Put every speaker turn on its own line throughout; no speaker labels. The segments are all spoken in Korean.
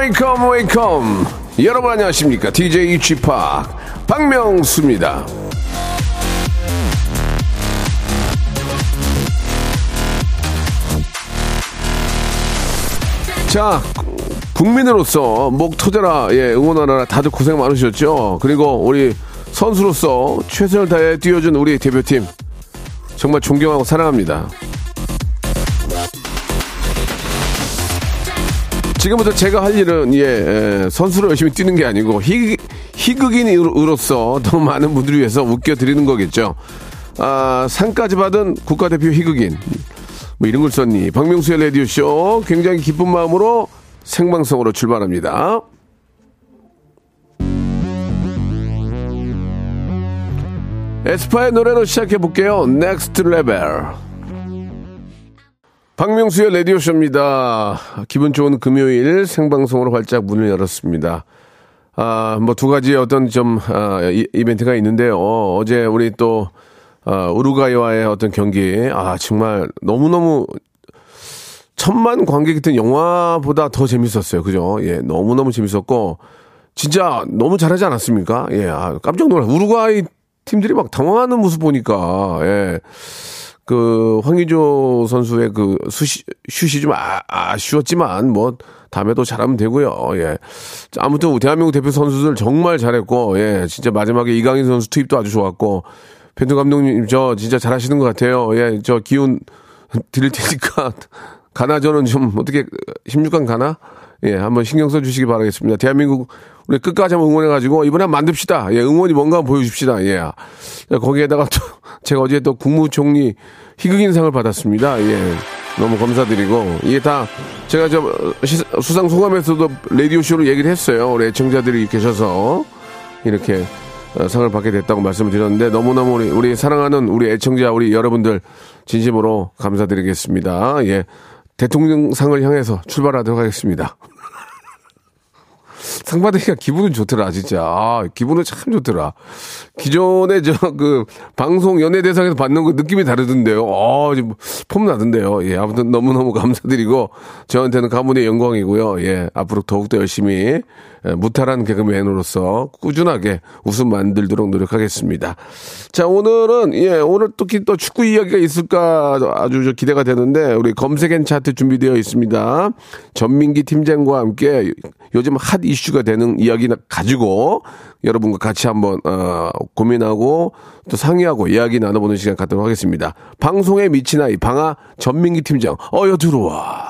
Wake up wake up. 여러분 안녕하십니까? DJ p 박명수입니다. 자 국민으로서 목 터져라 예 응원하느라 다들 고생 많으셨죠? 그리고 우리 선수로서 최선을 다해 뛰어준 우리 대표팀 정말 존경하고 사랑합니다 지금부터 제가 할 일은 예, 예, 선수로 열심히 뛰는 게 아니고 희, 희극인으로서 더 많은 분들을 위해서 웃겨 드리는 거겠죠. 아, 상까지 받은 국가대표 희극인 뭐 이런 걸 썼니? 박명수의 라디오 쇼 굉장히 기쁜 마음으로 생방송으로 출발합니다. 에스파의 노래로 시작해 볼게요. Next Level. 박명수의 라디오쇼입니다. 기분 좋은 금요일 생방송으로 활짝 문을 열었습니다. 아, 뭐 두 가지 어떤 좀, 아, 이, 이벤트가 있는데요. 어제 우리 또, 아, 우루과이와의 어떤 경기, 아, 정말 너무너무 천만 관객이 든 영화보다 더 재밌었어요. 그죠? 예, 너무너무 재밌었고, 진짜 너무 잘하지 않았습니까? 예, 아, 깜짝 놀라. 우루과이 팀들이 막 당황하는 모습 보니까, 예. 그 황의조 선수의 그 수시, 슛이 좀 아, 아쉬웠지만 뭐 다음에 또 잘하면 되고요. 예. 자, 아무튼 대한민국 대표 선수들 정말 잘했고 예. 진짜 마지막에 이강인 선수 투입도 아주 좋았고 펜트 감독님 저 진짜 잘하시는 것 같아요. 예. 저 기운 드릴 테니까 가나 저는 좀 어떻게 16강 가나? 예, 한번 신경 써 주시기 바라겠습니다. 대한민국 우리 끝까지 한번 응원해 가지고 이번에 한번 만듭시다. 예, 응원이 뭔가 한번 보여 줍시다. 예. 거기에다가 또 제가 어제 또 국무총리 희극인상을 받았습니다. 예. 너무 감사드리고 이게 다 제가 저 시- 수상 소감에서도 라디오 쇼로 얘기를 했어요. 우리 애청자들이 계셔서 이렇게 어, 상을 받게 됐다고 말씀을 드렸는데 너무너무 우리, 우리 사랑하는 우리 애청자 우리 여러분들 진심으로 감사드리겠습니다. 예. 대통령상을 향해서 출발하도록 하겠습니다. 상 받으니까 기분은 좋더라, 진짜. 아, 기분은 참 좋더라. 기존에 저, 그, 방송 연예대상에서 받는 그 느낌이 다르던데요. 아, 지금 폼 나던데요. 예, 아무튼 너무너무 감사드리고, 저한테는 가문의 영광이고요. 예, 앞으로 더욱더 열심히, 예, 무탈한 개그맨으로서 꾸준하게 웃음 만들도록 노력하겠습니다. 자, 오늘은, 예, 오늘 또, 기- 또 축구 이야기가 있을까 아주 저 기대가 되는데, 우리 검색엔 차트 준비되어 있습니다. 전민기 팀장과 함께 요즘 핫 이슈가 되는 이야기 가지고 여러분과 같이 한번 어, 고민하고 또 상의하고 이야기 나눠보는 시간 갖도록 하겠습니다. 방송에 미친 아이 방아 전민기 팀장 어여 들어와.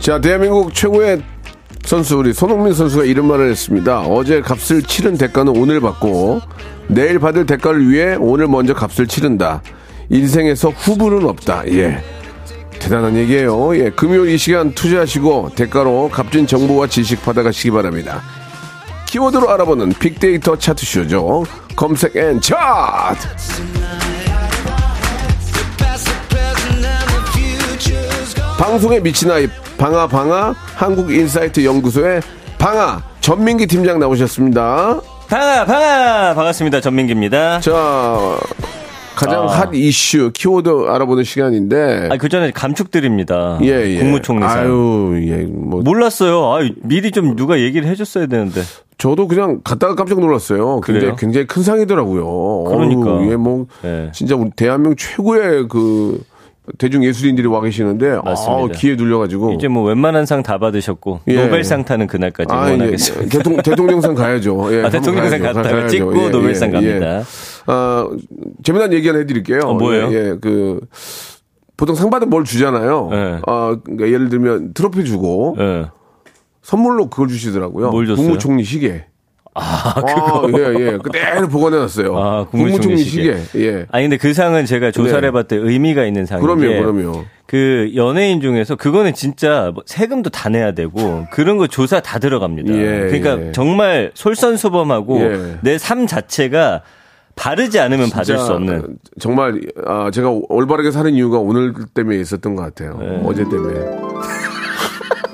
자 대한민국 최고의 선수 우리 손흥민 선수가 이런 말을 했습니다. 어제 값을 치른 대가는 오늘 받고 내일 받을 대가를 위해 오늘 먼저 값을 치른다. 인생에서 후불은 없다. 예. 대단한 얘기예요. 예, 금요일 이 시간 투자하시고 대가로 값진 정보와 지식 받아가시기 바랍니다. 키워드로 알아보는 빅데이터 차트쇼죠. 검색 N 차트. 방송에 미친 아이 방아 방아 한국인사이트 연구소의 방아 전민기 팀장 나오셨습니다.
방아 방아 반갑습니다 전민기입니다.
자 가장
아.
핫 이슈 키워드 알아보는 시간인데
아그 전에 감축드립니다.
예, 예.
국무총리상.
아유, 예, 뭐
몰랐어요. 아 미리 좀 누가 얘기를 해줬어야 되는데.
저도 그냥 갔다가 깜짝 놀랐어요. 굉장히
그래요?
굉장히 큰 상이더라고요.
그러니까.
어우, 예, 뭐
예.
진짜 우리 대한민국 최고의 그 대중 예술인들이 와 계시는데
맞습니다.
아, 기회 눌려가지고
이제 뭐 웬만한 상 다 받으셨고
예.
노벨상 타는 그날까지
아, 예.
응원하겠습니다.
대통령, 대통령상 가야죠. 예,
아, 대통령상
가야죠.
갔다가
가야죠.
찍고
예,
노벨상
예,
갑니다.
예. 어, 재미난 얘기 하나 해드릴게요.
어, 뭐예요?
예, 예, 그, 보통 상 받으면 뭘 주잖아요.
네.
어, 그러니까 예를 들면 트로피 주고
예.
선물로 그걸 주시더라고요.
뭘 줬어요?
국무총리 시계.
아,
아, 예, 예. 그대로 보관해놨어요.
아,
국무총리 시계. 예.
아니 근데 그 상은 제가 조사를
네.
해봤더니 의미가 있는 상인데
그럼요, 그럼요.
그 연예인 중에서 그거는 진짜 뭐 세금도 다 내야 되고 그런 거 조사 다 들어갑니다.
예,
그러니까
예.
정말 솔선수범하고
예.
내삶 자체가 바르지 않으면 받을 수 없는.
정말 아, 제가 올바르게 사는 이유가 오늘 때문에 있었던 것 같아요.
네.
어제 때문에.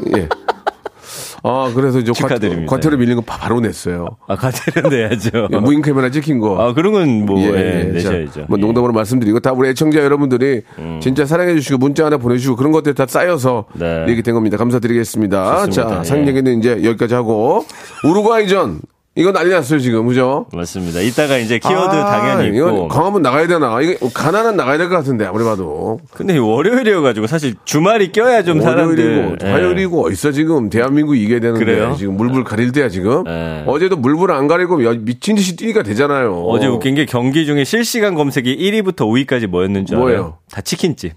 예. 아 그래서 이제
축하드립니다.
과태료, 과태료 밀린 거 바- 바로 냈어요.
아 과태료 내야죠.
예, 무인 카메라 찍힌 거.
아 그런 건 뭐
예,
예,
예.
내셔야죠.
자, 뭐 농담으로 말씀드리고 다 우리 애청자 여러분들이 진짜 사랑해 주시고 문자 하나 보내주시고 그런 것들이 다 쌓여서
음. 네.
이렇게 된 겁니다. 감사드리겠습니다.
좋습니다.
자,
예.
상 얘기는 이제 여기까지 하고 우루과이전 이거 난리 났어요 지금 그죠?
맞습니다. 이따가 이제 키워드
아,
당연히 있고.
광화문 나가야 되나? 이거 가난한 나가야 될 것 같은데 아무리 봐도
근데 월요일이어가지고 사실 주말이 껴야 좀 사람들.
월요일이고
예.
화요일이고 어딨어 지금 대한민국 이겨야 되는데
그래요?
지금 물불 가릴 때야 지금
예.
어제도 물불 안 가리고 야, 미친 듯이 뛰니까 되잖아요.
어제 웃긴 게 경기 중에 실시간 검색이 1위부터 5위까지 뭐였는 줄 알아요?
뭐예요?
다 치킨집.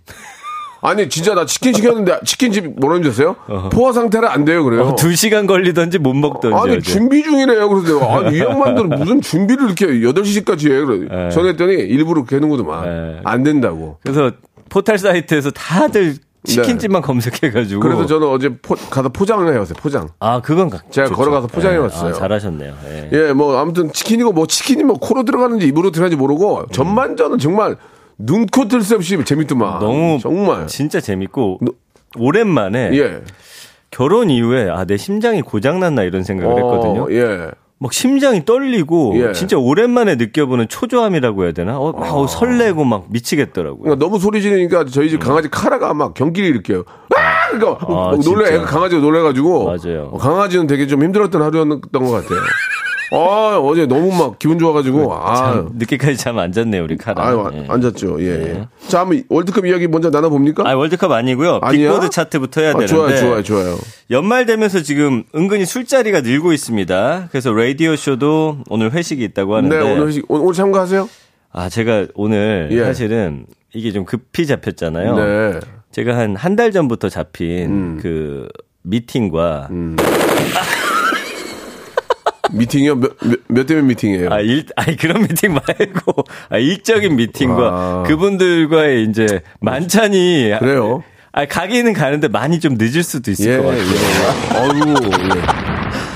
아니 진짜 나 치킨 시켰는데 치킨집 뭐라는 줄 아세요? 포화 상태라 안 돼요 그래요.
어, 2시간 걸리던지 못 먹던지.
아니
어제.
준비 중이래요. 그래서 내가 아니 이 양반들은 무슨 준비를 이렇게 8시까지 해. 그래.
예.
전했더니 일부러 개는구더만.
예.
안 된다고.
그래서 포털 사이트에서 다들 치킨집만 검색해가지고.
네. 그래서 저는 어제 포, 가서 포장을 해왔어요. 포장.
아 그건 가-
제가
좋죠.
걸어가서 포장해
예.
왔어요.
아, 잘하셨네요. 예.
예, 뭐 아무튼 치킨이고 뭐 치킨이 뭐 코로 들어가는지 입으로 들어가는지 모르고 전반전은 정말 눈코 뜰 새 없이 재밌더만.
너무
정말.
진짜 재밌고 오랜만에
예.
결혼 이후에 아 내 심장이 고장났나 이런 생각을 했거든요.
어, 예.
막 심장이 떨리고
예.
진짜 오랜만에 느껴보는 초조함이라고 해야 되나? 어, 막 어, 설레고 막 미치겠더라고요.
그러니까 너무 소리 지르니까 저희 집 강아지 카라가 막 경기를 일으켜요. 아! 그러니까
음. 아,
막 놀래. 애가 강아지가 놀래가지고.
맞아요.
어, 강아지는 되게 좀 힘들었던 하루였던 것 같아요. 아, 어제 너무 막 기분 좋아가지고. 아,
참 늦게까지 잠 안 잤네요 우리 카라.
아유,
예.
앉았죠. 예, 예. 자, 한번 월드컵 이야기 먼저 나눠봅니까?
아 월드컵 아니고요.
아니야?
빅보드 차트부터 해야
아,
되는데.
좋아요, 좋아요, 좋아요.
연말 되면서 지금 은근히 술자리가 늘고 있습니다. 그래서 라디오 쇼도 오늘 회식이 있다고 하는데.
네, 오늘, 오늘, 오늘 참가하세요?
아 제가 오늘
예.
사실은 이게 좀 급히 잡혔잖아요.
네.
제가 한 한 달 전부터 잡힌
음.
그 미팅과
미팅이요? 몇, 몇, 몇 대면 미팅이에요?
아, 일, 아니, 그런 미팅 말고, 아, 일적인 미팅과
아.
그분들과의 이제 만찬이.
그래요?
아, 가기는 가는데 많이 좀 늦을 수도 있을
예,
것 같아요.
예. 어유 예.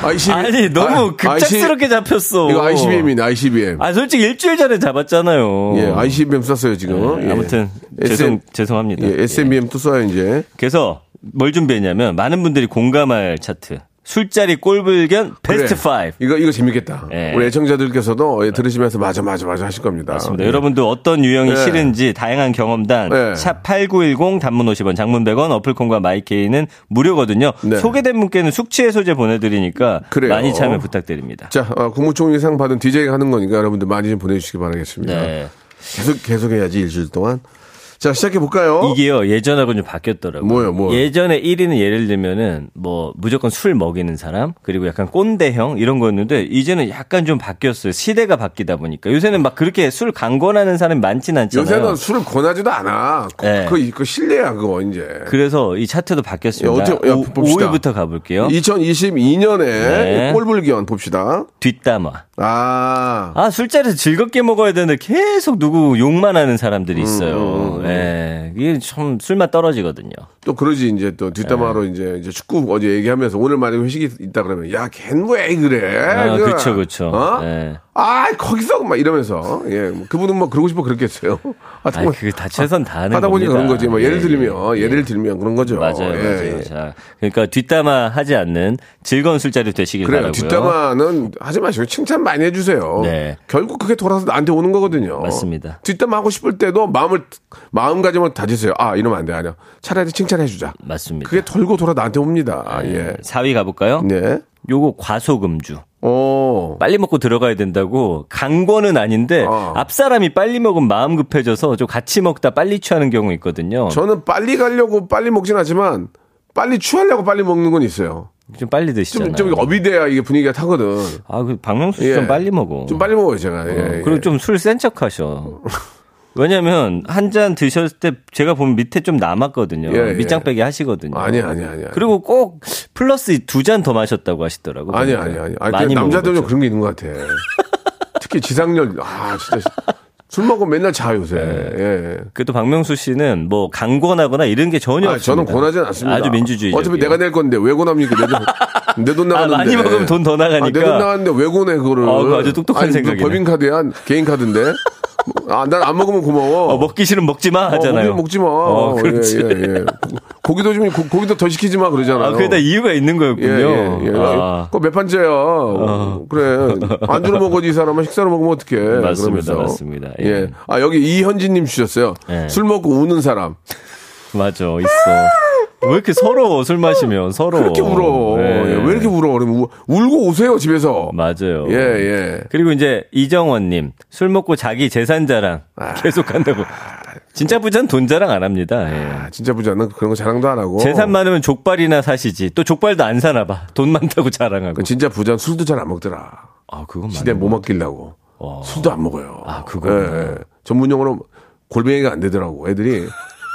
ICBM.
아니, 너무 급작스럽게 잡혔어.
이거 ICBM이네, ICBM.
아, 솔직히 일주일 전에 잡았잖아요.
예, ICBM 썼어요, 지금.
네,
예.
아무튼,
SM,
죄송, 죄송합니다.
예, SMBM 또 써요, 이제.
그래서 뭘 준비했냐면, 많은 분들이 공감할 차트. 술자리 꼴불견 베스트
그래.
5.
이거, 이거 재밌겠다.
예.
우리 애청자들께서도 예, 들으시면서 맞아, 맞아, 맞아 하실 겁니다.
맞습니다.
예.
여러분도 어떤 유형이
네.
싫은지 다양한 경험담
네.
샵8910 단문 50원 장문 100원 어플콘과 마이케이는 무료거든요.
네.
소개된 분께는 숙취 해소제 보내 드리니까
그래요.
많이 참여 부탁드립니다.
자, 어, 국무총리 상 받은 DJ가 하는 거니까 여러분들 많이 좀 보내 주시기 바라겠습니다.
네.
계속, 계속 해야지, 일주일 동안. 자, 시작해 볼까요?
이게요 예전하고 좀 바뀌었더라고요.
뭐요, 뭐?
예전에 1위는 예를 들면은 뭐 무조건 술 먹이는 사람 그리고 약간 꼰대형 이런 거였는데 이제는 약간 좀 바뀌었어요. 시대가 바뀌다 보니까 요새는 막 그렇게 술 강권하는 사람이 많진 않잖아요.
요새는 술을 권하지도 않아. 그,
네.
그, 그 실례야, 그거, 이제.
그래서 이 차트도 바뀌었습니다.
야, 어떻게- 야,
오-
봅시다.
5위부터 가볼게요.
2022년에
네.
꼴불견 봅시다.
뒷담화.
아.
아, 술자리에서 즐겁게 먹어야 되는데 계속 누구 욕만 하는 사람들이
음,
있어요. 예. 이게 참 술맛 떨어지거든요.
또 그러지 이제 또 뒷담화로
네.
이제, 이제 축구 어제 얘기하면서 오늘 만약에 회식이 있다 그러면 야 걘 왜 그래?
아. 그쵸, 그쵸.
어?
네.
아 거기서 막 이러면서 예 뭐 그분은 뭐 그러고 싶어 그랬겠어요.
아,
보니-
그게 다 최선 다하는
하다 보니. 그런 거지. 뭐 예를
예,
들면
예.
예를 들면 그런 거죠.
맞아요,
예,
맞아요.
예.
자, 그러니까 뒷담화 하지 않는 즐거운 술자리 되시길
그래요.
바라고요.
뒷담화는 하지 마시고 칭찬 많이 해주세요.
네.
결국 그게 돌아서 나한테 오는 거거든요.
맞습니다.
뒷담화 하고 싶을 때도 마음을 마음가짐을 다지세요. 아 이러면 안 돼, 아니야. 차라리 칭찬해주자.
맞습니다.
그게 돌고 돌아 나한테 옵니다. 아, 예.
4위 가볼까요?
네.
요거 과소금주.
어.
빨리 먹고 들어가야 된다고 강권은 아닌데
어.
앞 사람이 빨리 먹으면 마음 급해져서 좀 같이 먹다 빨리 취하는 경우 있거든요.
저는 빨리 가려고 빨리 먹진 않지만 빨리 취하려고 빨리 먹는 건 있어요.
좀 빨리 드시잖아요.
좀, 좀 업이 돼야 이게 분위기가 타거든.
아, 그 박명수 씨좀
예.
빨리 먹어.
좀 빨리 먹어요, 제가. 예,
어,
예.
그리고 좀술 센 척 하셔. 왜냐면 한잔 드셨을 때 제가 보면 밑에 좀 남았거든요.
예, 예.
밑장 빼기 하시거든요.
아니야, 아니야, 아니야.
그리고 꼭 플러스 두 잔 더 마셨다고 하시더라고요.
아니야, 아니야, 아니야. 아니,
많이
남자들은 좀. 그런 게 있는 것 같아. 특히 지상렬, 아, 진짜. 술 먹으면 맨날 자, 요새. 예.
그래도 박명수 씨는 뭐 강권하거나 이런 게 전혀
아, 저는
없습니다.
권하진 않습니다.
아주 민주주의.
어차피 내가 낼 건데 왜 권합니까? 내 돈, 내돈
아,
나가는데.
많이 먹으면 돈 더 나가니까.
내돈 나가는데 왜 권해, 그거를.
어, 그거 아주 똑똑한
아니,
생각이네.
법인 카드야? 개인 카드인데? 아, 난 안 먹으면 고마워.
어, 먹기 싫으면 먹지 마
어,
하잖아요.
먹지 마.
어, 그렇지.
예, 예, 예. 고- 고기도 좀, 고, 고기도 더 시키지 마, 그러잖아요.
아, 그게 다 이유가 있는
예,
거였군요.
예, 예.
아.
그거 몇 판째야. 그래. 안주로 먹어지, 이 사람은 식사로 먹으면 어떡해.
맞습니다,
그러면서.
맞습니다. 예.
예. 아, 여기 이현진님 주셨어요.
예.
술 먹고 우는 사람.
맞아, 있어. 왜 이렇게 서러워, 술 마시면 서러워.
그렇게 울어.
네.
예, 왜 이렇게 울어? 그러면 울고 오세요, 집에서.
맞아요.
예, 예.
그리고 이제 이정원님, 술 먹고 자기 재산 자랑
아.
계속 한다고. 진짜 부자는 돈 자랑 안 합니다. 예.
아, 진짜 부자는 그런 거 자랑도 안 하고.
재산 많으면 족발이나 사시지. 또 족발도 안 사나 봐. 돈 많다고 자랑하고.
그 진짜 부자는 술도 잘 안 먹더라.
아, 그건
시대 못 맡기려고.
어.
술도 안 먹어요.
아, 그거구나.
예, 예. 전문 용어로 골뱅이가 안 되더라고. 애들이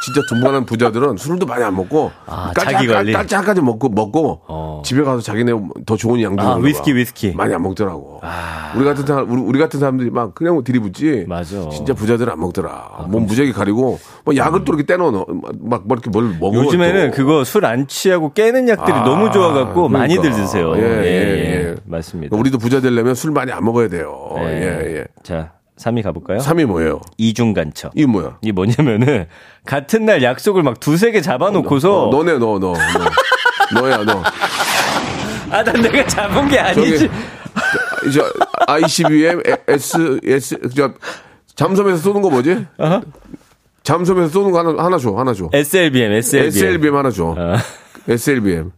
진짜 돈 많은 부자들은 술도 많이 안 먹고
아, 자기 관리.
깔짝까지 먹고 먹고
어.
집에 가서 자기네 더 좋은 양주
아, 위스키,
가.
위스키.
많이 안 먹더라고.
아.
우리 같은 사람 우리, 우리 같은 사람들이 막 그냥 뭐 들이붓지.
맞아. 아,
진짜 부자들은 안 먹더라. 몸 무지하게 가리고 뭐 약을 또 이렇게 떼놓어 막, 뭐 이렇게 뭘 먹어.
요즘에는
또.
그거 술 안 취하고 깨는 약들이
아,
너무 좋아갖고
그러니까.
많이들 드세요.
예, 예, 예.
맞습니다.
우리도 부자 되려면 술 많이 안 먹어야 돼요.
예.
예, 예.
자, 3위 가볼까요?
3위 뭐예요?
이중간첩.
이게 뭐야?
이게 뭐냐면은 같은 날 약속을 막 두세 개 잡아놓고서
어, 너네 너 너. 너. 너야 너.
아, 난 내가 잡은 게 아니지.
저기 이제 ICBM S S 저 잠수함에서 쏘는 거 뭐지? 잠수함에서 쏘는 거 하나 하나 줘 하나 줘.
SLBM, SLBM.
SLBM 하나 줘.
어.
SLBM.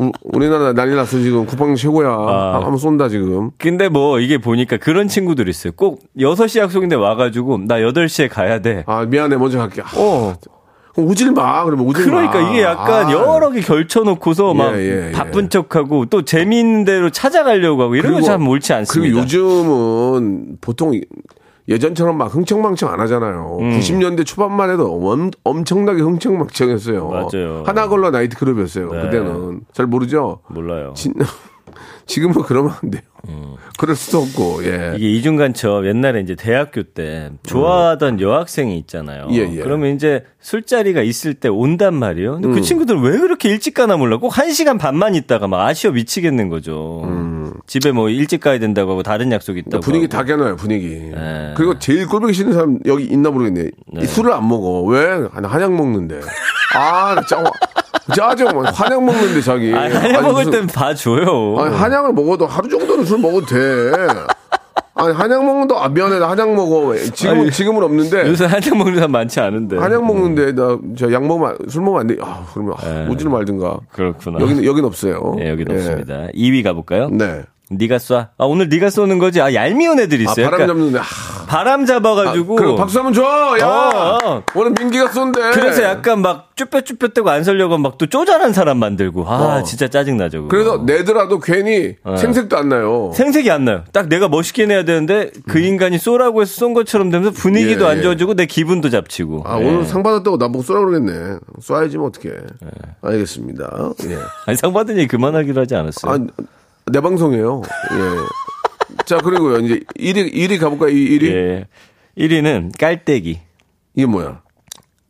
우, 우리나라 난리 났어 지금 국방 최고야.
아.
한번 쏜다 지금.
근데 뭐 이게 보니까 그런 친구들 있어요. 꼭 6시 약속인데 와가지고 나 8시에 가야 돼.
아 미안해 먼저 갈게. 아,
어.
오질 마. 그러면 오질 마.
그러니까 이게 약간
아.
여러 개 걸쳐놓고서 막
예, 예, 예.
바쁜 척하고 또 재미있는 대로 찾아가려고 하고 이런 거 참 옳지 않습니다.
그리고 요즘은 보통 예전처럼 막 흥청망청 안 하잖아요. 90년대 초반만 해도 엄, 엄청나게 흥청망청했어요.
맞아요.
하나걸러 나이트클럽이었어요.
네.
그때는 잘 모르죠.
몰라요.
진, 지금은 그러면 안 돼요. 그럴 수도 없고. 예.
음. 이게 이중간첩 옛날에 이제 대학교 때 좋아하던 여학생이 있잖아요.
예, 예.
그러면 이제 술자리가 있을 때 온단 말이에요. 근데
음.
그 친구들은 왜 그렇게 일찍 가나 몰라. 꼭한 시간 반만 있다가 막 아쉬워 미치겠는 거죠. 집에 뭐 일찍 가야 된다고 하고 다른 약속이 있다고.
음. 분위기
하고.
다 깨놔요, 분위기.
네.
그리고 제일 꼴보기 싫은 사람 여기 있나 모르겠네. 이 술을 안 먹어. 왜? 아, 나 한약 먹는데. 아, 나 짜, 짜증. 한약 먹는데 자기.
아, 한약
아니,
먹을
무슨-
땐 봐줘요.
아니, 한약을 먹어도 하루 정도는 술 먹어도 돼. 아니, 한약 먹는다. 아, 미안해. 나 한약 먹어. 지금은,
아니,
지금은 없는데.
요새 한약 먹는 사람 많지 않은데.
한약 먹는데, 나, 저 약 먹으면, 안- 술 먹으면 안 돼. 아, 그러면, 아, 오지를 말든가.
그렇구나.
여기는, 여긴 없어요.
네, 여기는
예.
없습니다. 2위 가볼까요?
네.
네가 쏴. 아, 오늘 네가 쏘는 거지. 아, 얄미운 애들
아,
있어요.
바람
약간
잡는데. 아,
바람 잡아가지고.
그리고 박수 한번 줘! 야!
어, 어.
오늘 민기가 쏜대.
그래서 약간 막 쭈뼛쭈뼛대고 안 설려고 막 또 쪼잔한 사람 만들고. 아,
어.
진짜 짜증나죠. 그거.
그래서 내더라도 괜히 생색도 안 나요.
생색이 안 나요. 딱 내가 멋있게 내야 되는데 그 인간이 쏘라고 해서 쏜 것처럼 되면서 분위기도
예,
안
예.
좋아지고 내 기분도 잡치고.
아,
예.
오늘 상 받았다고 나보고 쏘라 그러겠네. 쏴야지 뭐 어떡해. 알겠습니다. 예.
아니, 상 받은 얘기 그만하기로 하지 않았어요.
아, 내 방송이에요. 예. 자, 그리고요. 이제 1위, 1위 가볼까요? 1위?
예. 1위는 깔때기.
이게 뭐야?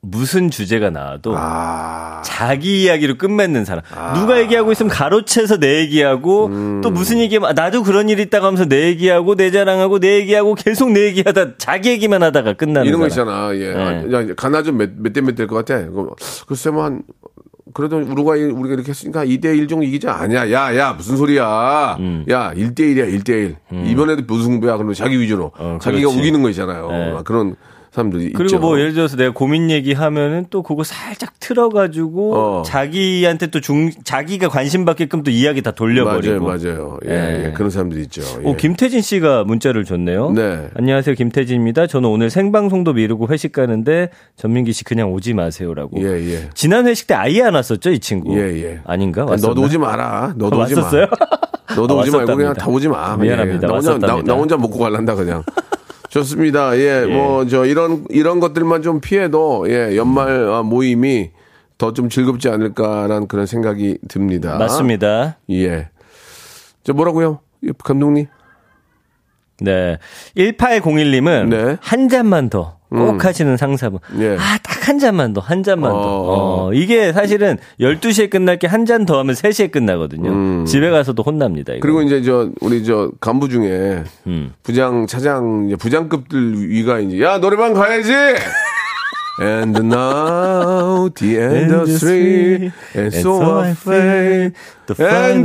무슨 주제가 나와도
아,
자기 이야기로 끝맺는 사람. 누가 얘기하고 있으면 가로채서 내 얘기하고
음.
또 무슨 얘기하면 아, 나도 그런 일 있다고 하면서 내 얘기하고 내 자랑하고 내 얘기하고 계속 내 얘기하다 자기 얘기만 하다가 끝나는
이런 거
사람.
있잖아. 예.
네.
아, 야, 가나 좀 몇, 몇대 몇 될 것 같아. 글쎄 뭐 한, 그래도 우루과이 우리가 이렇게 했으니까 2대1 정도 이기지 않냐. 야, 야, 무슨 소리야.
음.
야, 1대1이야, 1대1. 이번에도 무승부야. 그러면 자기 위주로.
어,
자기가. 우기는 거 있잖아요.
네.
아, 그런 사람들이
그리고
있죠.
뭐 예를 들어서 내가 고민 얘기하면은 또 그거 살짝 틀어가지고
어.
자기한테 또 중, 자기가 관심 받게끔 또 이야기 다 돌려버리고.
맞아요, 맞아요. 예,
예.
예, 그런 사람들이 있죠. 예.
오, 김태진 씨가 문자를 줬네요.
네.
안녕하세요, 김태진입니다. 저는 오늘 생방송도 미루고 회식 가는데 전민기 씨 그냥 오지 마세요라고.
예, 예.
지난 회식 때 아예 안 왔었죠, 이 친구.
예, 예.
아닌가? 왔었나?
너도 오지 마라. 너도
아,
오지
왔었어요?
마. 너도
아,
오지 말고 그냥.
다
오지 마.
미안합니다.
예. 나 혼자, 나. 나 혼자 먹고 갈란다, 그냥. 좋습니다. 예, 뭐, 저, 이런, 이런 것들만 좀 피해도, 예, 연말 아, 모임이 더 좀 즐겁지 않을까라는 그런 생각이 듭니다.
맞습니다.
예. 저 뭐라고요? 예, 감독님?
네. 1801님은
네. 음.
한 잔만 더. 꼭 하시는 상사분.
예.
아, 딱 한 잔만 더, 한 잔만 더.
어.
어, 이게 사실은 12시에 끝날 게 한 잔 더 하면 3시에 끝나거든요. 집에 가서도 혼납니다. 이거.
음. 그리고 이제 저, 우리 저 간부 중에
음.
부장, 차장, 부장급들 위가 이제, 야, 노래방 가야지! And now the industry and so I fade
The final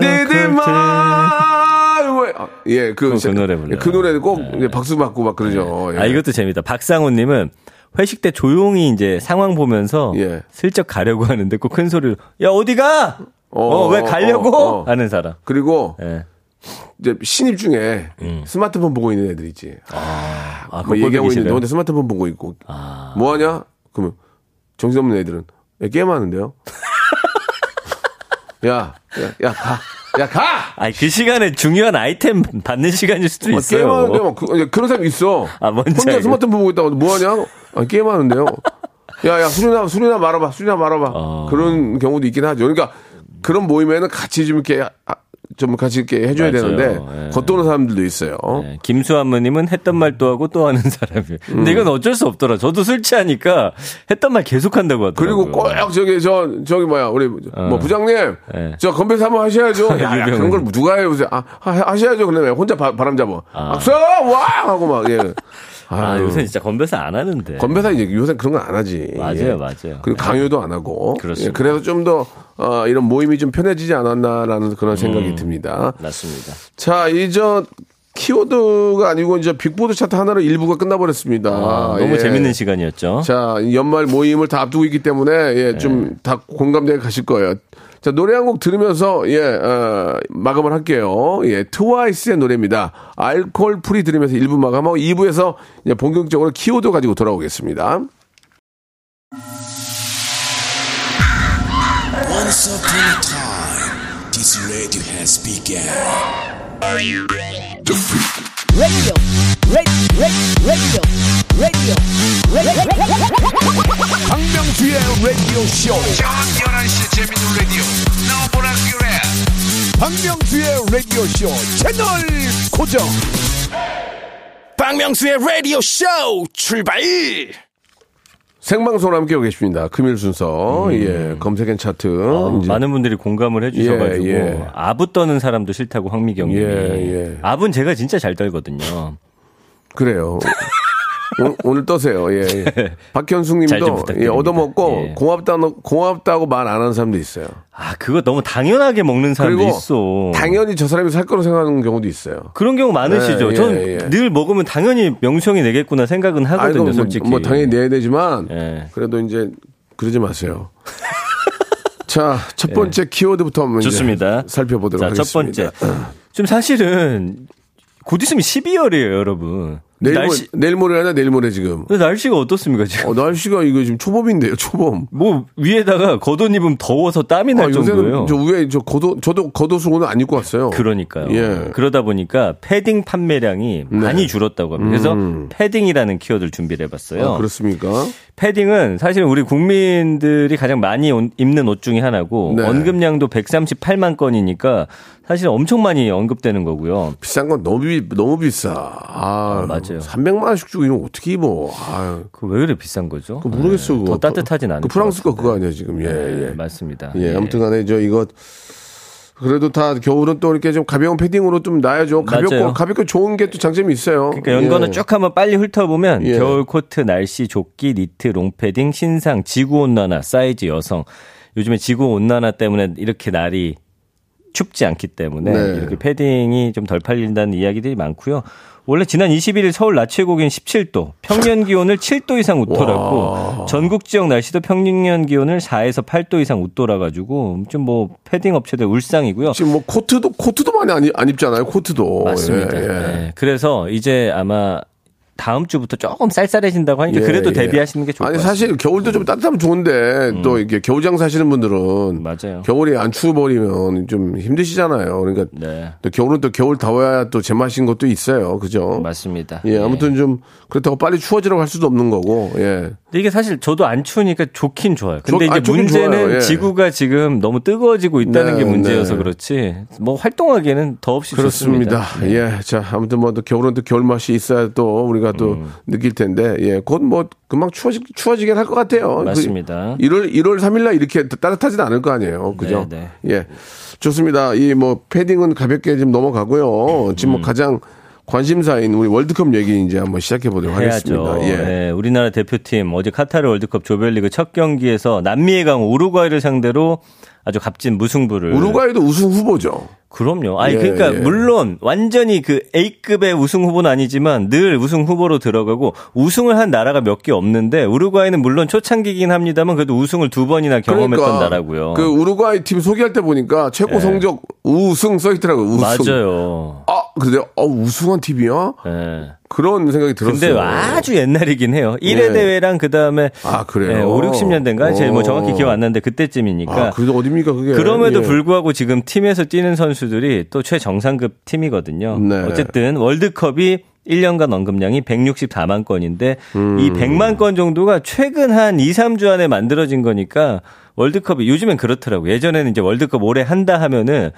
way. 아, 예, 그,
그 노래 불러요.
그 노래 꼭 이제 박수 받고 막 그러죠. 예.
아, 이것도 재밌다. 박상호님은 회식 때 조용히 이제 상황 보면서
예.
슬쩍 가려고 하는데 꼭 큰 소리로 야 어디가? 어,
어,
왜
어,
가려고?
어, 어.
하는 사람.
그리고
예.
이제 신입 중에 스마트폰 보고 있는 애들 있지.
음. 아,
뭐 얘기하고 있는데? 혼자 스마트폰 보고 있고.
아.
뭐 하냐? 그러면 정신없는 애들은 야, 게임하는데요. 야, 야, 야, 가. 야, 가!
아니 그 시간에 중요한 아이템 받는 시간일 수도
막
있어요.
게임하는데 막 그, 그런 사람 있어.
아, 뭔지
혼자 스마트폰 보고 있다고 뭐 하냐? 아, 게임하는데요. 야, 야, 술이나 술이나 말아봐. 술이나 말아봐.
어.
그런 경우도 있긴 하죠. 그러니까 그런 모임에는 같이 좀 이렇게 아, 좀 같이 이렇게 해줘야
맞아요.
되는데
예.
겉도는 사람들도 있어요.
네, 김수한무님은 했던 말 또 하고 또 하는 사람이에요.
음.
근데 이건 어쩔 수 없더라. 저도 술 취하니까 했던 말 계속 한다고 하더라고요.
그리고 꼭 저기 저 저기 뭐야 우리 뭐 부장님
네.
저 건배사 한번 하셔야죠. 야, 야. 그런 걸 누가 해요? 아, 하- 하셔야죠. 그러면 혼자 바, 람 잡아.
아.
악수 와 하고 막 예.
아,
아유.
요새 진짜 건배사 안 하는데.
건배사 이제 요새 그런 건 안 하지.
맞아요,
예.
맞아요.
그리고 강요도 안 하고.
그렇습니다.
예, 그래서 좀 더 어, 이런 모임이 좀 편해지지 않았나라는 그런 생각이
음.
듭니다.
맞습니다.
자, 이저 키워드가 아니고 이제 빅보드 차트 하나로 일부가 끝나버렸습니다.
아, 너무
예.
재밌는 시간이었죠.
자, 연말 모임을 다 앞두고 있기 때문에 예,
네.
좀다 공감대가 가실 거예요. 자, 노래 한 곡 들으면서 예, 어, 마감을 할게요. 예, 트와이스의 노래입니다. Alcohol-Free 들으면서 1부 마감하고 2부에서 이제 본격적으로 키워드 가지고 돌아오겠습니다.
Once upon a time, this radio has begun.
radio, radio, radio, radio,
박명수의 라디오 쇼. 저녁 11시 재밌는 라디오. 너보라 그래. 박명수의 라디오 쇼 채널 고정.
박명수의 라디오 쇼 출발!
생방송으로 함께하고 계십니다. 금일 순서. 예, 검색엔 차트.
음. 어, 많은 분들이 공감을 해주셔가지고
예, 예.
아부 떠는 사람도 싫다고 황미경 님이.
예, 예.
아부는 제가 진짜 잘 떨거든요.
그래요. 오, 늘 떠세요. 예. 예. 박현숙
잘좀
님도
부탁드립니다.
예, 얻어먹고
예.
고맙다, 고맙다고 말 안 하는 사람도 있어요.
아 그거 너무 당연하게 먹는 사람도 있어.
당연히 저 사람이 살 거로 생각하는 경우도 있어요.
그런 경우 많으시죠.
예,
저는
예, 예.
늘 먹으면 당연히 명수형이 내겠구나 생각은 하거든요,
아이고, 뭐,
솔직히.
뭐 당연히 내야 되지만
예.
그래도 이제 그러지 마세요. 자, 첫 번째 키워드부터 한번
예. 좋습니다.
살펴보도록
자,
하겠습니다.
첫 번째. 좀 사실은 곧 있으면 12월이에요, 여러분.
내일,
날씨
모, 내일 모레 하냐? 내일 모레 지금.
날씨가 어떻습니까, 지금?
어, 날씨가 이거 지금 초봄인데요, 초봄.
뭐 위에다가 겉옷 입으면 더워서 땀이 날
아,
정도예요.
저 위에 저 겉옷, 저도 겉옷을 오늘 안 입고 왔어요.
그러니까요.
예.
그러다 보니까 패딩 판매량이
네.
많이 줄었다고 합니다. 그래서 패딩이라는 키워드를 준비를 해봤어요.
아, 그렇습니까?
패딩은 사실 우리 국민들이 가장 많이 옷- 입는 옷 중에 하나고
네.
언급량도 138만 건이니까 사실 엄청 많이 언급되는 거고요.
비싼 건 너무, 비, 너무 비싸. 아,
맞아요.
300만 원씩 주고 이거 어떻게 입어? 아,
그왜 그래 비싼 거죠?
그 모르겠어,
네,
그거.
더 따뜻하진 않을
그 프랑스 거 그거 아니야, 지금. 예,
네,
예.
맞습니다.
예, 아무튼 간에 저 이거 그래도 다 겨울은 또 이렇게 좀 가벼운 패딩으로 좀 놔야죠. 가볍고
맞아요.
가볍고 좋은 게 또 장점이 있어요.
그러니까 연거는
예.
쭉 한번 빨리 훑어보면
예.
겨울 코트, 날씨, 조끼, 니트, 롱패딩, 신상, 지구 온난화, 사이즈 여성. 요즘에 지구 온난화 때문에 이렇게 날이 춥지 않기 때문에
네.
이렇게 패딩이 좀 덜 팔린다는 이야기들이 많고요. 원래 지난 21일 서울 낮 최고 기온 17도, 평년 기온을 7도 이상 웃돌았고 전국 지역 날씨도 평년 기온을 4에서 8도 이상 웃돌아 가지고 좀 뭐 패딩 업체들 울상이고요.
지금 뭐 코트도 코트도 많이 안, 입- 안 입잖아요. 코트도.
맞습니다.
예, 예.
네. 그래서 이제 아마 다음 주부터 조금 쌀쌀해진다고 하니까
예,
그래도
예.
대비하시는 게 좋을
아니
것 같아요.
사실 겨울도 좀 따뜻하면 좋은데 또 이렇게 겨울장 사시는 분들은
음. 맞아요.
겨울이 안 추워버리면 좀 힘드시잖아요. 그러니까
네.
또 겨울은 또 겨울 더워야 또 제맛인 것도 있어요. 그죠?
맞습니다.
예, 아무튼 좀 그렇다고 빨리 추워지라고 할 수도 없는 거고. 예.
이게 사실 저도 안 추우니까 좋긴 좋아요. 근데
좋-
이제
아,
문제는.
예.
지구가 지금 너무 뜨거워지고 있다는
네,
게 문제여서
네.
그렇지. 뭐 활동하기에는 더없이
그렇습니다.
좋습니다. 네.
예. 자, 아무튼 뭐 또 겨울은 또 겨울 맛이 있어야 또 우리가 또
음.
느낄 텐데, 예. 곧 뭐 금방 추워지, 추워지긴 할 것 같아요.
맞습니다.
그 1월, 1월 3일 날 이렇게 따뜻하진 않을 거 아니에요. 그죠?
네,
예. 좋습니다. 이 뭐 패딩은 가볍게 좀 넘어가고요. 지금 뭐
음.
가장 관심사인 우리 월드컵 얘기 이제 한번 시작해 보도록. 하겠습니다. 예.
네, 우리나라 대표팀 어제 카타르 월드컵 조별리그 첫 경기에서 남미의 강 우루과이를 상대로 아주 값진 무승부를
우루과이도 우승 후보죠.
그럼요. 아니
예,
그러니까
예.
물론 완전히 그 A급의 우승 후보는 아니지만 늘 우승 후보로 들어가고 우승을 한 나라가 몇 개 없는데 우루과이는 물론 초창기긴 합니다만 그래도 우승을 두 번이나 경험했던 나라고요.
그 우루과이 팀 소개할 때 보니까 최고
예.
성적 우승 써 있더라고요. 우승.
맞아요.
아, 근데 어, 우승한 팀이야?
예.
그런 생각이
근데
들었어요.
아주 옛날이긴 해요. 1회
예.
대회랑 그다음에
아, 그래요?
예, 5, 60년대인가? 제일 뭐
어.
정확히 기억 안 나는데 그때쯤이니까.
아, 그게 어딥니까, 그게?
그럼에도
예.
불구하고 지금 팀에서 뛰는 선수 들이 또 최정상급 팀이거든요.
네.
어쨌든 월드컵이 1년간 언급량이 164만 건인데
음.
이 100만 건 정도가 최근 한 2, 3주 안에 만들어진 거니까 월드컵이 요즘엔 그렇더라고요. 예전에는 이제 월드컵 올해 한다 하면은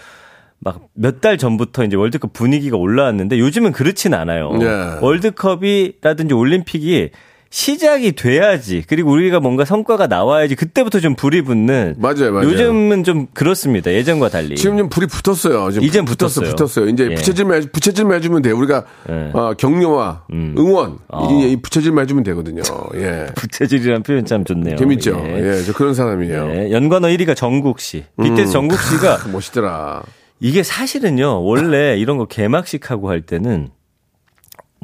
막 몇 달 전부터 이제 월드컵 분위기가 올라왔는데 요즘은 그렇진 않아요.
네.
월드컵이라든지 올림픽이 시작이 돼야지 그리고 우리가 뭔가 성과가 나와야지 그때부터 좀 불이 붙는
맞아요, 맞아요.
요즘은 좀 그렇습니다. 예전과 달리.
지금 좀 불이 붙었어요. 지금
이젠
붙었어,
붙었어요.
붙었어요. 이제
예.
부채질만, 해- 부채질만 해주면 돼요. 우리가,
예.
어, 격려와 응원, 이, 이 부채질만 해주면 되거든요. 예.
부채질이라는 표현 참 좋네요.
재밌죠?
예.
예, 저 그런 사람이에요.
예. 연관어 1위가 정국 씨. BTS 정국 씨가
크, 멋있더라.
이게 사실은요, 원래 이런 거 개막식 하고 할 때는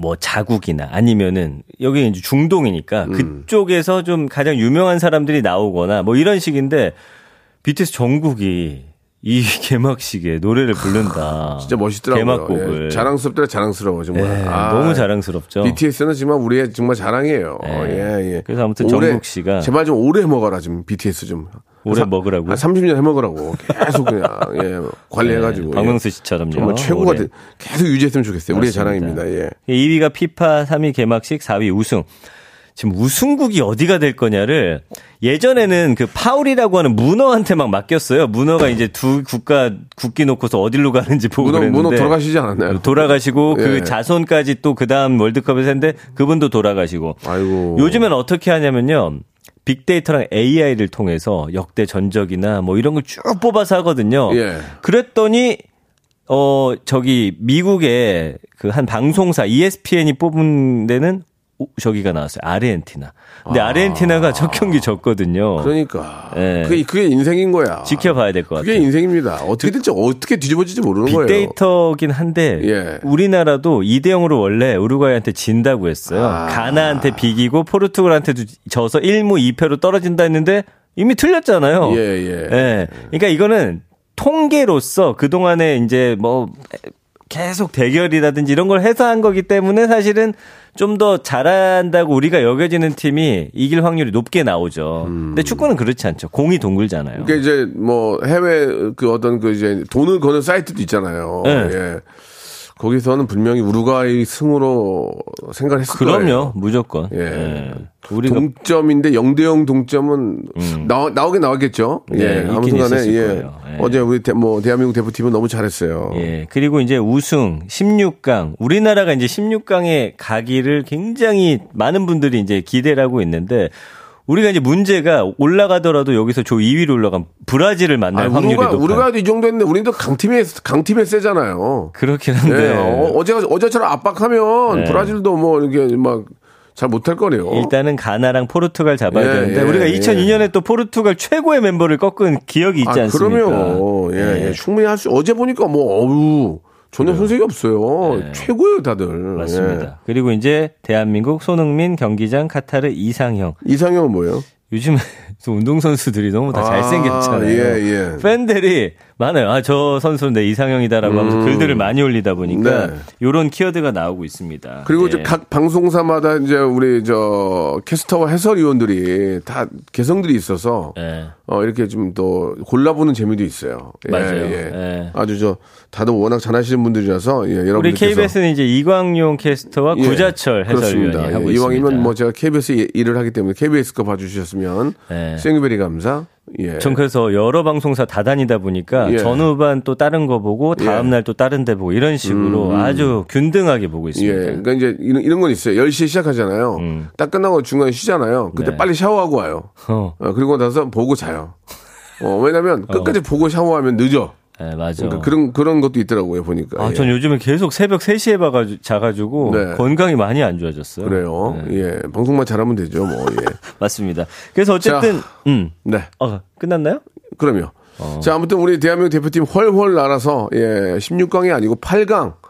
뭐 자국이나 아니면은 여기 이제 중동이니까
음.
그쪽에서 좀 가장 유명한 사람들이 나오거나 뭐 이런 식인데 BTS 정국이 이 개막식에 노래를 부른다.
진짜 멋있더라고요.
개막곡을.
예, 자랑스럽더라, 자랑스러워, 정말.
예,
아,
너무 자랑스럽죠.
BTS는 정말 우리의 정말 자랑이에요.
예.
예, 예.
그래서 아무튼
오래-
정국 씨가
제발 좀 오래 먹어라, 좀 BTS 좀.
오래
사-
먹으라고요?
한 30년 해 먹으라고. 계속 그냥, 예, 관리해가지고.
네,
예.
박명수 씨처럼요.
정말 최고가
올해.
돼. 계속 유지했으면 좋겠어요. 우리의
맞습니다.
자랑입니다. 예.
2위가 피파, 3위 개막식, 4위 우승. 지금 우승국이 어디가 될 거냐를 예전에는 그 파울이라고 하는 문어한테 막 맡겼어요. 문어가 이제 두 국가 국기 놓고서 어디로 가는지 보고
문어,
그랬는데
문어 돌아가시지 않았나요?
돌아가시고
예.
그 자손까지 또 그 다음 월드컵에서 했는데 그분도 돌아가시고
아이고.
요즘엔 어떻게 하냐면요. 빅데이터랑 AI를 통해서 역대 전적이나 뭐 이런 걸 쭉 뽑아서 하거든요.
예.
그랬더니 어 저기 미국의 그 한 방송사 ESPN이 뽑은 데는 오- 저기가 나왔어요. 아르헨티나. 근데 아. 르헨티나가첫 경기 졌거든요.
그러니까.
예.
그게, 그게 인생인 거야.
지켜봐야 될것
그게
같아요.
인생입니다. 어떻게 될지, 어떻게 뒤집어질지 모르는 거예요.
빅데이터긴 한데
예.
우리나라도 2대 0으로 원래 우루과이한테 진다고 했어요.
아.
가나한테 비기고 포르투갈한테도 져서 1무 2패로 떨어진다 했는데 이미 틀렸잖아요.
예, 예.
예. 그러니까 이거는 통계로서 그동안에 이제 뭐 계속 대결이라든지 이런 걸 해서 한 거기 때문에 사실은 좀 더 잘한다고 우리가 여겨지는 팀이 이길 확률이 높게 나오죠. 근데 축구는 그렇지 않죠. 공이 동글잖아요.
그러니까 이제 뭐 해외 그 어떤 그 이제 돈을 거는 사이트도 있잖아요.
네.
예. 거기서는 분명히 우루과이 승으로 생각했을 거예요.
그럼요, 무조건.
예.
예. 우리가
동점인데 0대 0 동점은 나오, 나오긴 나오겠죠.
음. 네,
예.
있긴
아무튼 간에
있었을
예.
거예요. 예.
어제 우리 대, 뭐 대한민국 대표팀은 너무 잘했어요.
예. 그리고 이제 우승 16강. 우리나라가 이제 16강에 가기를 굉장히 많은 분들이 이제 기대를 하고 있는데 우리가 이제 문제가 올라가더라도 여기서 조 2위로 올라간 브라질을 만날
아니,
확률이
우루과,
높아요.
우루과이도 이 정도 했는데 우리도 강팀에 강팀에 세잖아요.
그렇긴
예.
한데.
어, 어제 어제처럼 압박하면
네.
브라질도 뭐 이렇게 막 잘 못할 거래요.
일단은 가나랑 포르투갈 잡아야
예,
되는데
예,
우리가
예.
2002년에 또 포르투갈 최고의 멤버를 꺾은 기억이 있지
아,
않습니까?
그러면 예,
네.
예, 충분히 할 수. 어제 보니까 뭐 어우 전혀 손색이 없어요.
네.
최고예요, 다들.
맞습니다.
예.
그리고 이제 대한민국 손흥민, 경기장, 카타르 이상형.
이상형은 뭐예요?
요즘 운동선수들이 너무 다
아,
잘생겼잖아요.
예, 예.
팬들이 많아요. 아, 저 선수는 내 이상형이다라고 하면서 글들을 많이 올리다 보니까
네.
요런 키워드가 나오고 있습니다.
그리고
예.
이제 각 방송사마다 이제 우리 저 캐스터와 해설위원들이 다 개성들이 있어서
예.
어 이렇게 좀 또 골라보는 재미도 있어요. 예,
맞아요.
예.
예.
아주 저 다들 워낙 잘하시는 분들이라서 예,
우리
여러분들께서
KBS는 이제 이광용 캐스터와
예,
구자철 해설위원이
그렇습니다.
하고
예,
있습니다.
이왕이면 뭐 제가 KBS 일을 하기 때문에 KBS 거 봐주셨으면
예.
생유베리 감사. 예.
전 그래서 여러 방송사 다 다니다 보니까
예.
전후반 또 다른 거 보고 다음
예.
날또 다른 데 보고 이런 식으로 아주 균등하게 보고
예,
있습니다.
그러니까 이제 이런, 이런 건 있어요. 10시에 시작하잖아요.
음.
딱 끝나고 중간에 쉬잖아요. 그때
네.
빨리 샤워하고 와요.
어.
어, 그리고 나서 보고 자요. 어, 왜냐면 끝까지 보고 샤워하면 늦어.
네, 맞아.
그러니까 그런 그런 것도 있더라고요 보니까.
아,
예.
전 요즘에 계속 새벽 3시에 봐가지고, 자가지고,
네.
건강이 많이 안 좋아졌어요.
그래요.
네.
예, 방송만 잘하면 되죠, 뭐. 예.
맞습니다. 그래서 어쨌든,
자.
음.
네,
어, 끝났나요?
그럼요.
어.
자, 아무튼 우리 대한민국 대표팀 훨훨 날아서 예, 16강이 아니고 8강.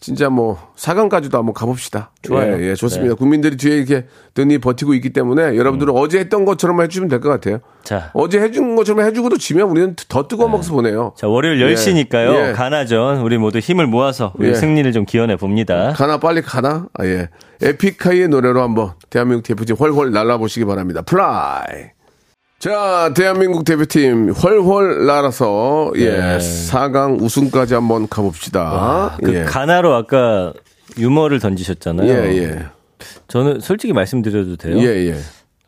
진짜 뭐 4강까지도 한번 가봅시다.
음. 좋아요.
예, 예, 좋습니다.
네.
국민들이 뒤에 이렇게 든히 버티고 있기 때문에 여러분들은 어제 했던 것처럼 해주시면 될 것 같아요.
음. 자.
어제 해준 것처럼 해주고도 지면 우리는 더 뜨거운 박수 보내요.
자, 월요일
예.
10시니까요.
예.
가나전. 우리 모두 힘을 모아서 우리
예.
승리를 좀 기원해 봅니다.
가나 빨리 가나? 아, 예. 에픽하이의 노래로 한번 대한민국 대표팀 훨훨 날아보시기 바랍니다. Fly. 자, 대한민국 대표팀 훨훨 날아서 예,
네.
4강 우승까지 한번 가봅시다.
그
예.
가나로 아까 유머를 던지셨잖아요.
예, 예.
저는 솔직히 말씀드려도 돼요?
예, 예.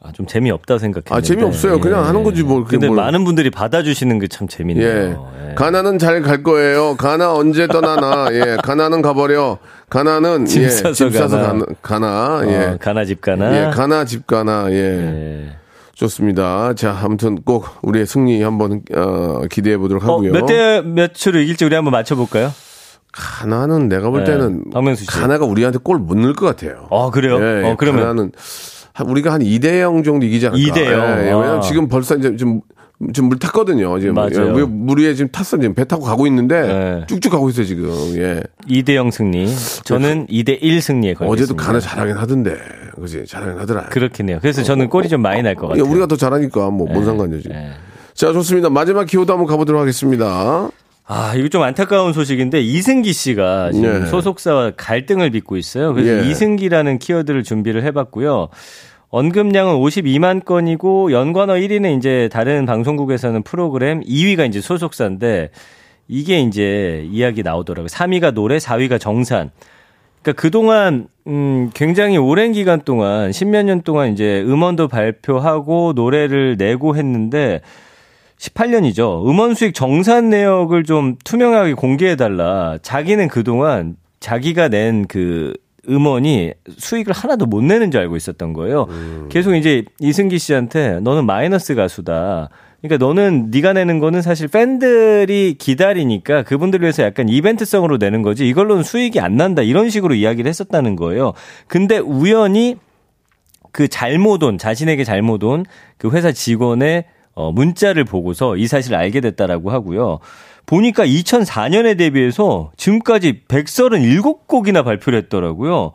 아, 좀 재미없다 생각했는데.
아, 재미없어요. 그냥 하는 거지 뭘. 그게
근데
뭘.
많은 분들이 받아주시는 게참
예.
재밌네요. 예.
가나는 잘 갈 거예요. 가나 언제 떠나나. 예. 가나는 가버려. 가나는
짐
예.
싸서 가나.
가나. 가나.
어,
예.
가나 집 가나.
예. 가나 집 가나. 예.
예.
좋습니다. 자, 아무튼 꼭 우리의 승리 한번 어, 기대해 보도록
어,
하고요.
몇대 몇으로 이길지 우리 한번 맞춰볼까요?
가나는 내가 볼
네,
때는
씨.
가나가 우리한테 골 못 넣을 것 같아요.
아, 그래요?
예,
어, 그러면.
가나는 한- 우리가 한 2대 0 정도 이기지 않을까.
2대 0.
예, 예.
아.
왜냐면 지금 벌써 이제 좀, 좀물 탔거든요. 지금
맞아요.
물, 물 위에 지금 탔어. 지금 배 타고 가고 있는데
네.
쭉쭉 가고 있어요, 지금. 예.
2대 0 승리. 저는 2대 1 승리에 걸겠습니다.
어제도 가나 잘하긴 하던데. 그지? 잘하긴 하더라.
그렇긴 해요. 그래서 저는 골이 좀 많이 날것
야,
같아요.
우리가 더 잘하니까 뭐 뭔 상관이지.
예.
자, 좋습니다. 마지막 키워드 한번 가보도록 하겠습니다.
아, 이거 좀 안타까운 소식인데 이승기 씨가 지금
네.
소속사와 갈등을 빚고 있어요. 그래서
예.
이승기라는 키워드를 준비를 해봤고요. 언급량은 52만 건이고 연관어 1위는 이제 다른 방송국에서는 프로그램 2위가 이제 소속사인데 이게 이제 이야기 나오더라고요. 3위가 노래, 4위가 정산. 그러니까 그동안 음 굉장히 오랜 기간 동안 십몇 년 동안 이제 음원도 발표하고 노래를 내고 했는데 18년이죠. 음원 수익 정산 내역을 좀 투명하게 공개해 달라. 자기는 그동안 자기가 낸그 음원이 수익을 하나도 못 내는 줄 알고 있었던 거예요. 계속 이제 이승기 씨한테 너는 마이너스 가수다. 그러니까 너는 네가 내는 거는 사실 팬들이 기다리니까 그분들을 위해서 약간 이벤트성으로 내는 거지 이걸로는 수익이 안 난다 이런 식으로 이야기를 했었다는 거예요. 근데 우연히 그 잘못 온 자신에게 잘못 온 그 회사 직원의 어 문자를 보고서 이 사실을 알게 됐다라고 하고요. 보니까 2004년에 대비해서 지금까지 137곡이나 발표를 했더라고요.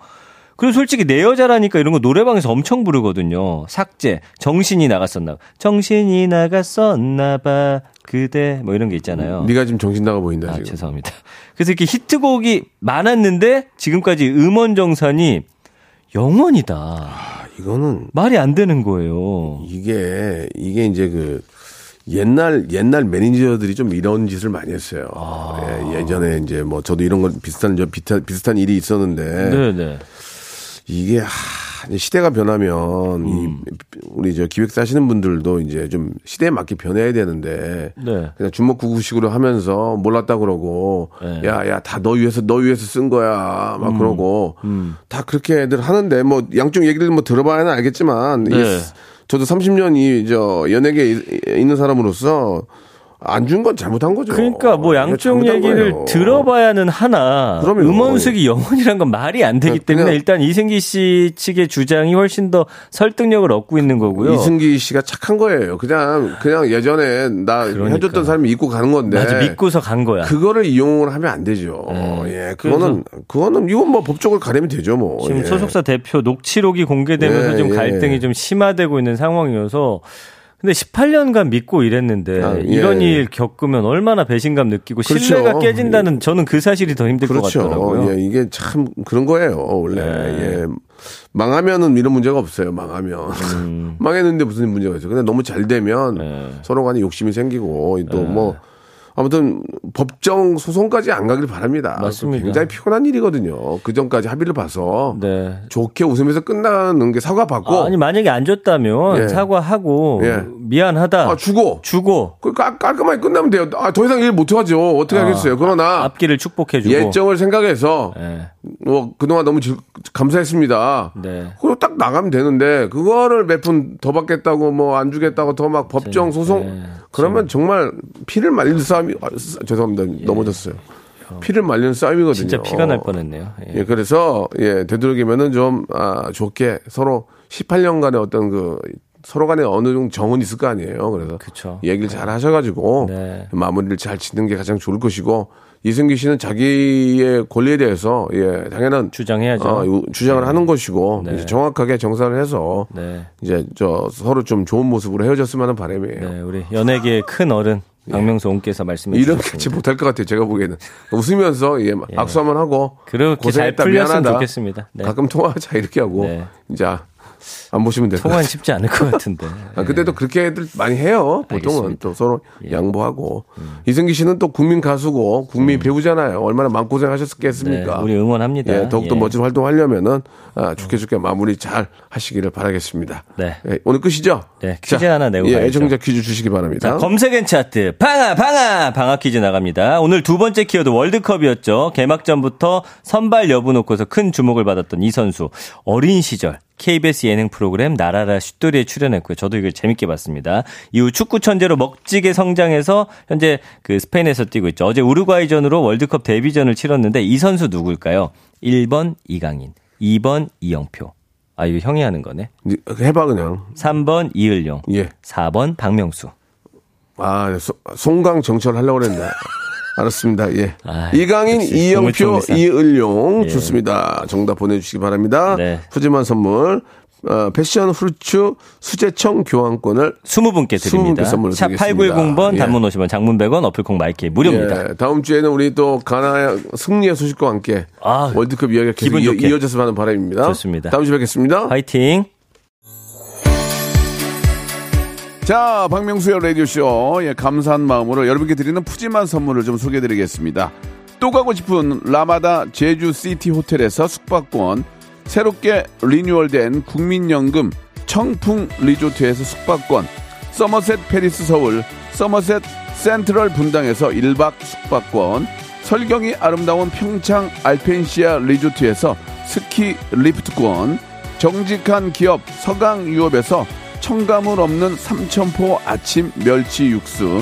그리고 솔직히 내 여자라니까 이런 거 노래방에서 엄청 부르거든요. 삭제, 정신이 나갔었나 봐. 정신이 나갔었나 봐. 그대 뭐 이런 게 있잖아요.
네가 지금 정신 나가 보인다
아,
지금.
죄송합니다. 그래서 이렇게 히트곡이 많았는데 지금까지 음원 정산이 0원이다.
아, 이거는
말이 안 되는 거예요.
이게 이게 이제 그 옛날 옛날 매니저들이 좀 이런 짓을 많이 했어요.
아.
예, 예전에 이제 뭐 저도 이런 건 비슷한 저 비슷한, 비슷한 일이 있었는데
네네.
이게 하, 시대가 변하면 이 우리 저 기획사 하시는 분들도 이제 좀 시대에 맞게 변해야 되는데
네.
그냥 주먹구구식으로 하면서 몰랐다 그러고
네.
야야 다너 위해서 너 위해서 쓴 거야
음.
막 그러고 다 그렇게들 하는데 뭐 양쪽 얘기를 뭐 들어봐야 알겠지만
네.
저도 30년 이저 연예계에 이- 있는 사람으로서 안 준 건 잘못한 거죠.
그러니까 뭐 양쪽 얘기를
거예요.
들어봐야는 하나
그럼요.
음원숙이 영원이란 건 말이 안 되기
그냥-
때문에 일단 이승기 씨 측의 주장이 훨씬 더 설득력을 얻고 있는 거고요.
이승기 씨가 착한 거예요. 그냥 그냥 예전에 나
그러니까.
해줬던 사람이 잊고 가는 건데.
맞아 믿고서 간 거야.
그거를 이용을 하면 안 되죠. 예, 그거는 그거는 이건 뭐 법적으로 가려면 되죠, 뭐.
지금
예.
소속사 대표 녹취록이 공개되면서
예,
좀
예.
갈등이 좀 심화되고 있는 상황이어서 근데 18년간 믿고 일했는데
아, 예.
이런 일 겪으면 얼마나 배신감 느끼고
그렇죠.
신뢰가 깨진다는 저는 그 사실이 더 힘들 것
그렇죠.
같더라고요.
예, 이게 참 그런 거예요, 원래.
네.
예. 망하면은 이런 문제가 없어요, 망하면.
음.
망했는데 무슨 문제가 있어요. 근데 너무 잘 되면
네.
서로 간에 욕심이 생기고 또뭐 아무튼 법정 소송까지 안 가길 바랍니다.
맞습니다.
굉장히 피곤한 일이거든요. 그 전까지 합의를 봐서
네.
좋게 웃으면서 끝나는 게 사과 받고
아 니 만약에 안 줬다면
예.
사과하고
예.
미안하다
아, 주고
주고
그 깔, 깔끔하게 끝나면 돼요. 아, 더 이상 일 못 하죠. 어떻게 하겠어요. 그러나
앞길을 축복해주고
예정을 생각해서
예.
뭐 그동안 너무 즐- 감사했습니다.
네.
그리고 딱 나가면 되는데 그거를 몇 푼 더 받겠다고 뭐 안 주겠다고 더 막 법정 소송
네.
그러면 정말 피를 말리는 싸움이 아, 쓰- 죄송합니다 넘어졌어요. 피를 말리는 싸움이거든요.
예. 진짜 피가 날 뻔했네요. 예.
예, 그래서 예 되도록이면은 좀 아, 좋게 서로 18년간의 어떤 그 서로 간에 어느 정도 정은 있을 거 아니에요. 그래서
그쵸.
얘기를 잘 하셔가지고
네.
마무리를 잘 짓는 게 가장 좋을 것이고 이승기 씨는 자기의 권리에 대해서 예 당연한
주장해야죠.
어, 요- 주장을 하는 것이고
네.
정확하게 정산을 해서
네.
이제 저 서로 좀 좋은 모습으로 헤어졌으면 하는 바람이에요.
네, 우리 연예계의 큰 어른 박명수 옹께서 말씀해 주셨습니다.
같이 못할 것 같아요. 제가 보기에는 웃으면서 예, 악수 한번 하고
그렇게 잘
고생했다
풀렸으면
미안하다.
좋겠습니다. 네.
가끔 통화하자 이렇게 하고
네.
안 보시면 될것
통화는
같아요.
쉽지 않을 것 같은데.
아, 그때도 그렇게들 많이 해요. 보통은
알겠습니다. 예. 음.
또 서로 양보하고 이승기 씨는 또 국민 가수고 국민 배우잖아요. 얼마나 마음고생
네,
하셨겠습니까?
우리 응원합니다.
예, 더욱더
예.
멋진 활동하려면은 아, 좋게 좋게 마무리 잘 하시기를 바라겠습니다.
네.
예, 오늘 끝이죠?
네, 퀴즈 하나 내고
예,
가야죠.
애청자 퀴즈 주시기 바랍니다.
자, 검색엔 차트 방아 방아 방아 퀴즈 나갑니다. 오늘 두 번째 키워드 월드컵이었죠. 개막전부터 선발 여부 놓고서 큰 주목을 받았던 이 선수 어린 시절 KBS 예능 프로 그램 나라라 슛돌이에 출연했고요. 저도 이걸 재밌게 봤습니다. 이후 축구 천재로 먹지게 성장해서 현재 그 스페인에서 뛰고 있죠. 어제 우루과이전으로 월드컵 데뷔전을 치렀는데 이 선수 누굴까요? 1번 이강인, 2번 이영표. 아, 이거 형이 하는 거네.
니- 해봐 그냥.
3번 이을용,
예.
4번 박명수.
아, 소- 송강 정철 하려고 그랬는데. 알았습니다. 예.
아,
이강인, 이영표. 이을용
예.
좋습니다. 정답 보내주시기 바랍니다.
네.
푸짐한 선물. 어, 패션 후르츠 수제청 교환권을
20분께 드립니다.
20분께 선물로
샵
드리겠습니다.
8910번
예.
단문 50원 장문 100원 어플콩 마이크 무료입니다.
예, 다음 주에는 우리 또 가나 승리의 소식과 함께
아,
월드컵 이야기가 계속
기분
이어. 이어졌으면 하는 바람입니다.
좋습니다.
다음 주에 뵙겠습니다.
화이팅!
자, 박명수의 라디오쇼. 예, 감사한 마음으로 여러분께 드리는 푸짐한 선물을 좀 소개해 드리겠습니다. 또 가고 싶은 라마다 제주시티 호텔에서 숙박권, 새롭게 리뉴얼된 국민연금 청풍 리조트에서 숙박권, 서머셋 페리스 서울, 서머셋 센트럴 분당에서 1박 숙박권, 설경이 아름다운 평창 알펜시아 리조트에서 스키 리프트권, 정직한 기업 서강유업에서 첨가물 없는 삼천포 아침 멸치 육수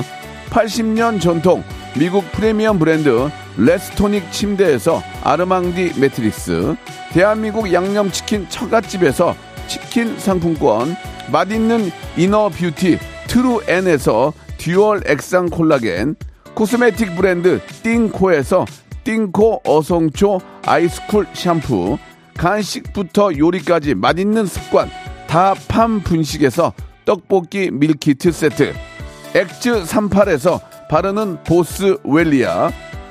80년 전통 미국 프리미엄 브랜드 레스토닉 침대에서 아르망디 매트리스 대한민국 양념치킨 처갓집에서 치킨 상품권 맛있는 inner beauty 트루엔에서 dual 액상 콜라겐 cosmetic 브랜드 띵코에서 띵코 어성초 아이스쿨 샴푸 간식부터 요리까지 맛있는 습관 다팜 분식에서 떡볶이 밀키트 세트 엑즈 38에서 바르는 보스 웰리아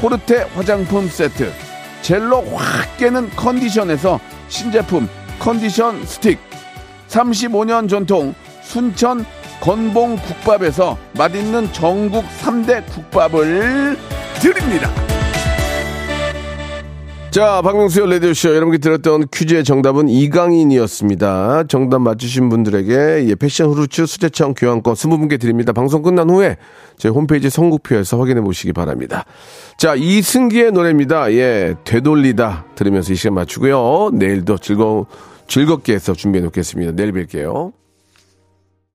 코르테 화장품 세트 젤로 확 깨는 컨디션에서 신제품 컨디션 스틱 35년 전통 순천 건봉 국밥에서 맛있는 전국 3대 국밥을 드립니다.
자, 박명수의 라디오쇼. 여러분께 들었던 퀴즈의 정답은 이강인이었습니다. 정답 맞추신 분들에게 예, 패션 후르츠 수제청 교환권 20분께 드립니다. 방송 끝난 후에 제 홈페이지 선곡표에서 확인해 보시기 바랍니다. 자, 이승기의 노래입니다. 예, 되돌리다 들으면서 이 시간 맞추고요. 내일도 즐거운, 즐겁게 해서 준비해 놓겠습니다. 내일 뵐게요.